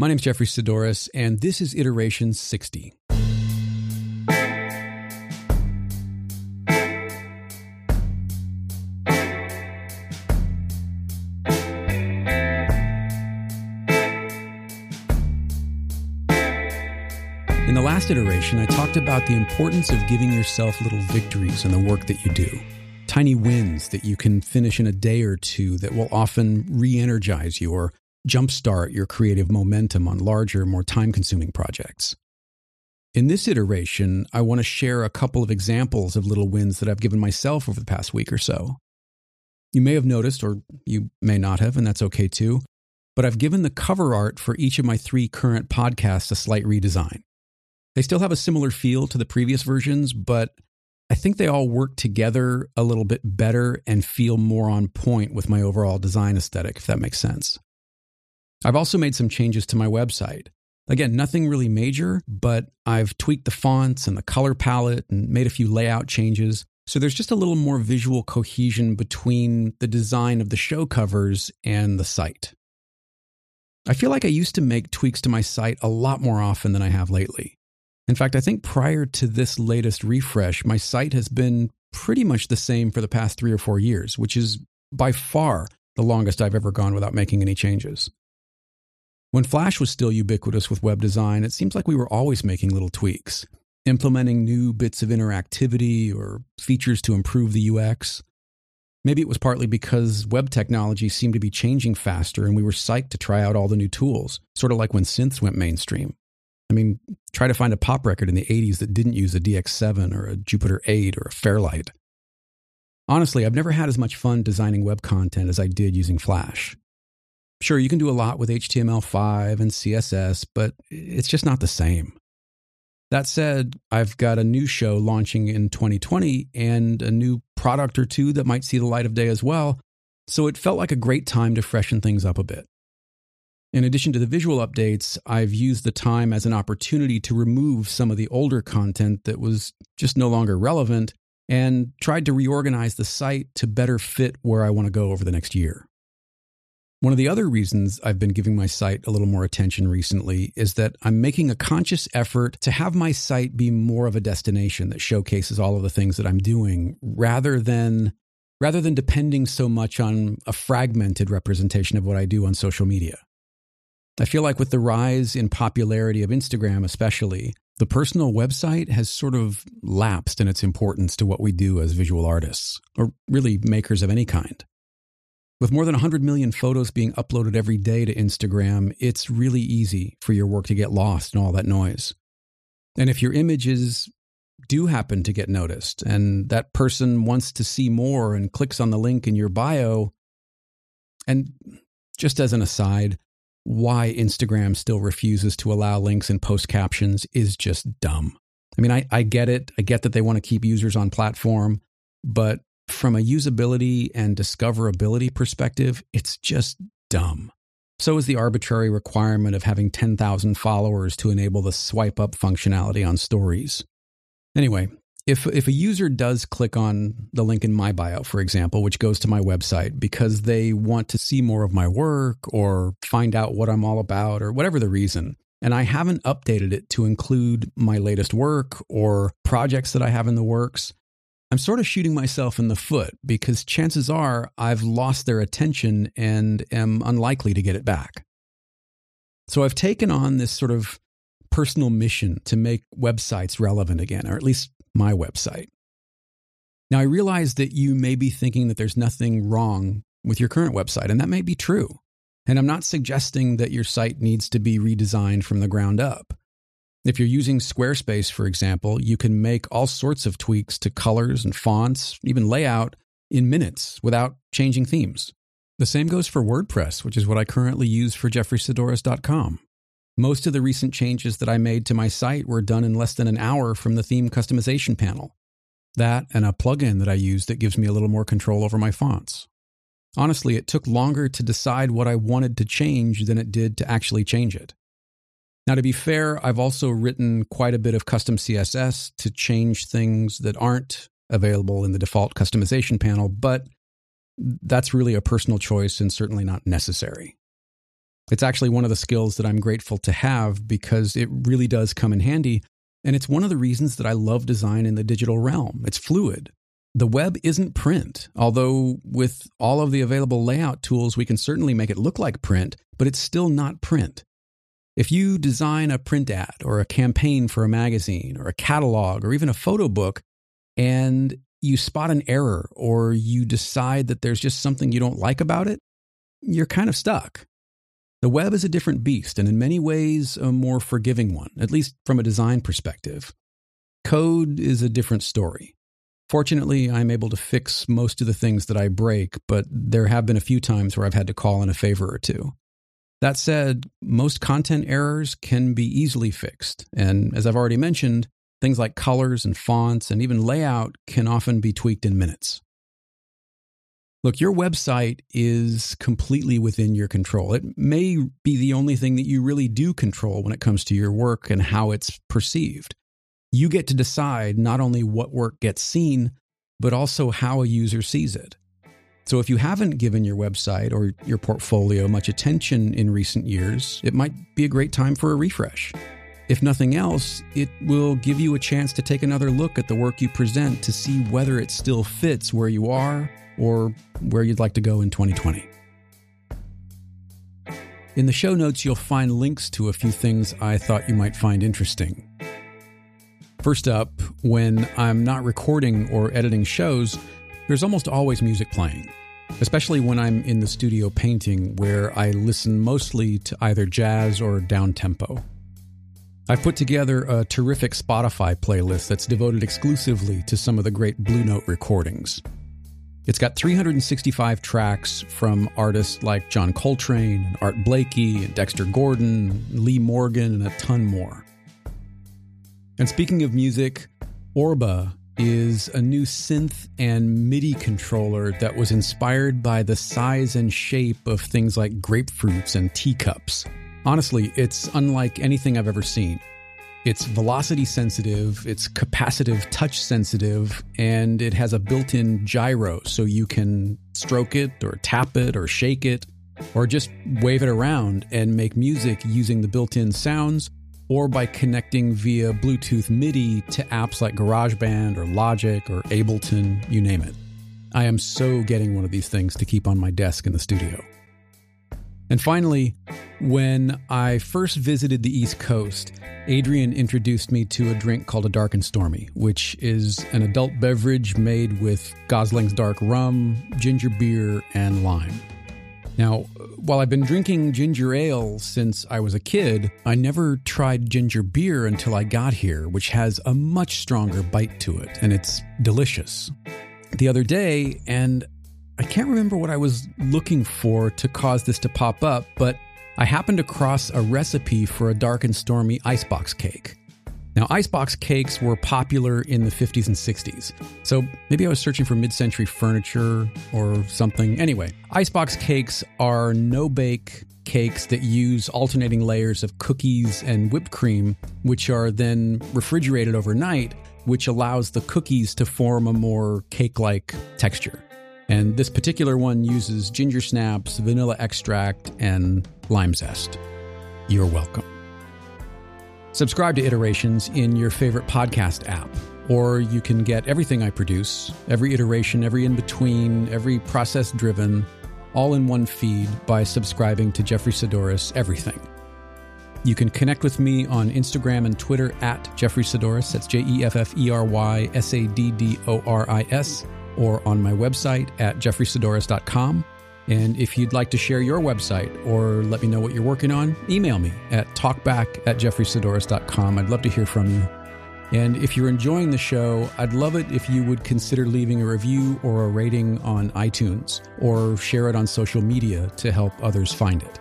My name is Jeffery Saddoris, and this is Iteration 60. In the last iteration, I talked about the importance of giving yourself little victories in the work that you do. Tiny wins that you can finish in a day or two that will often re energize you or jumpstart your creative momentum on larger, more time consuming projects. In this iteration, I want to share a couple of examples of little wins that I've given myself over the past week or so. You may have noticed, or you may not have, and that's okay too, but I've given the cover art for each of my three current podcasts a slight redesign. They still have a similar feel to the previous versions, but I think they all work together a little bit better and feel more on point with my overall design aesthetic, if that makes sense. I've also made some changes to my website. Again, nothing really major, but I've tweaked the fonts and the color palette and made a few layout changes. So there's just a little more visual cohesion between the design of the show covers and the site. I feel like I used to make tweaks to my site a lot more often than I have lately. In fact, I think prior to this latest refresh, my site has been pretty much the same for the past three or four years, which is by far the longest I've ever gone without making any changes. When Flash was still ubiquitous with web design, it seems like we were always making little tweaks, implementing new bits of interactivity or features to improve the UX. Maybe it was partly because web technology seemed to be changing faster and we were psyched to try out all the new tools, sort of like when synths went mainstream. I mean, try to find a pop record in the 80s that didn't use a DX7 or a Jupiter 8 or a Fairlight. Honestly, I've never had as much fun designing web content as I did using Flash. Sure, you can do a lot with HTML5 and CSS, but it's just not the same. That said, I've got a new show launching in 2020 and a new product or two that might see the light of day as well, so it felt like a great time to freshen things up a bit. In addition to the visual updates, I've used the time as an opportunity to remove some of the older content that was just no longer relevant and tried to reorganize the site to better fit where I want to go over the next year. One of the other reasons I've been giving my site a little more attention recently is that I'm making a conscious effort to have my site be more of a destination that showcases all of the things that I'm doing rather than rather than depending so much on a fragmented representation of what I do on social media. I feel like with the rise in popularity of Instagram, especially, the personal website has sort of lapsed in its importance to what we do as visual artists, or really makers of any kind. With more than 100 million photos being uploaded every day to Instagram, it's really easy for your work to get lost in all that noise. And if your images do happen to get noticed and that person wants to see more and clicks on the link in your bio, and just as an aside, why Instagram still refuses to allow links and post captions is just dumb. I mean, I, I get it. I get that they want to keep users on platform, but from a usability and discoverability perspective, it's just dumb. So is the arbitrary requirement of having 10,000 followers to enable the swipe up functionality on stories. Anyway, if if a user does click on the link in my bio for example which goes to my website because they want to see more of my work or find out what I'm all about or whatever the reason and I haven't updated it to include my latest work or projects that I have in the works I'm sort of shooting myself in the foot because chances are I've lost their attention and am unlikely to get it back. So I've taken on this sort of personal mission to make websites relevant again, or at least my website. Now, I realize that you may be thinking that there's nothing wrong with your current website, and that may be true. And I'm not suggesting that your site needs to be redesigned from the ground up. If you're using Squarespace, for example, you can make all sorts of tweaks to colors and fonts, even layout, in minutes without changing themes. The same goes for WordPress, which is what I currently use for jefferysaddoris.com. Most of the recent changes that I made to my site were done in less than an hour from the theme customization panel. That and a plugin that I use that gives me a little more control over my fonts. Honestly, it took longer to decide what I wanted to change than it did to actually change it. Now, to be fair, I've also written quite a bit of custom CSS to change things that aren't available in the default customization panel, but that's really a personal choice and certainly not necessary. It's actually one of the skills that I'm grateful to have because it really does come in handy. And it's one of the reasons that I love design in the digital realm. It's fluid. The web isn't print, although with all of the available layout tools, we can certainly make it look like print, but it's still not print. If you design a print ad or a campaign for a magazine or a catalog or even a photo book and you spot an error or you decide that there's just something you don't like about it, you're kind of stuck. The web is a different beast and in many ways a more forgiving one, at least from a design perspective. Code is a different story. Fortunately, I'm able to fix most of the things that I break, but there have been a few times where I've had to call in a favor or two. That said, most content errors can be easily fixed. And as I've already mentioned, things like colors and fonts and even layout can often be tweaked in minutes. Look, your website is completely within your control. It may be the only thing that you really do control when it comes to your work and how it's perceived. You get to decide not only what work gets seen, but also how a user sees it. So if you haven't given your website or your portfolio much attention in recent years, it might be a great time for a refresh. If nothing else, it will give you a chance to take another look at the work you present to see whether it still fits where you are or where you'd like to go in 2020. In the show notes, you'll find links to a few things I thought you might find interesting. First up, when I'm not recording or editing shows, there's almost always music playing, especially when I'm in the studio painting, where I listen mostly to either jazz or down tempo. I've put together a terrific Spotify playlist that's devoted exclusively to some of the great Blue Note recordings. It's got 365 tracks from artists like John Coltrane and Art Blakey and Dexter Gordon, Lee Morgan, and a ton more. And speaking of music, Orba is a new synth and MIDI controller that was inspired by the size and shape of things like grapefruits and teacups. Honestly, it's unlike anything I've ever seen. It's velocity sensitive, it's capacitive touch sensitive, and it has a built in gyro so you can stroke it or tap it or shake it or just wave it around and make music using the built in sounds or by connecting via Bluetooth MIDI to apps like GarageBand or Logic or Ableton, you name it. I am so getting one of these things to keep on my desk in the studio. And finally, when I first visited the East Coast, Adrian introduced me to a drink called a Dark and Stormy, which is an adult beverage made with Gosling's dark rum, ginger beer, and lime. Now, while I've been drinking ginger ale since I was a kid, I never tried ginger beer until I got here, which has a much stronger bite to it, and it's delicious. The other day, and I can't remember what I was looking for to cause this to pop up, but I happened across a recipe for a dark and stormy icebox cake. Now, icebox cakes were popular in the 50s and 60s, so maybe I was searching for mid century furniture or something. Anyway, icebox cakes are no bake cakes that use alternating layers of cookies and whipped cream, which are then refrigerated overnight, which allows the cookies to form a more cake like texture. And this particular one uses ginger snaps, vanilla extract, and lime zest. You're welcome. Subscribe to Iterations in your favorite podcast app, or you can get everything I produce, every iteration, every in between, every process driven, all in one feed by subscribing to Jeffery Saddoris Everything. You can connect with me on Instagram and Twitter at Jeffery Saddoris. That's J E F F E R Y S A D D O R I S, or on my website at jefferysaddoris.com. And if you'd like to share your website or let me know what you're working on, email me at talkback at jefferysaddoris.com. I'd love to hear from you. And if you're enjoying the show, I'd love it if you would consider leaving a review or a rating on iTunes or share it on social media to help others find it.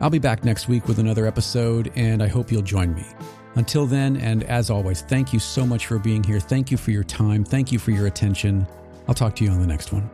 I'll be back next week with another episode, and I hope you'll join me. Until then, and as always, thank you so much for being here. Thank you for your time. Thank you for your attention. I'll talk to you on the next one.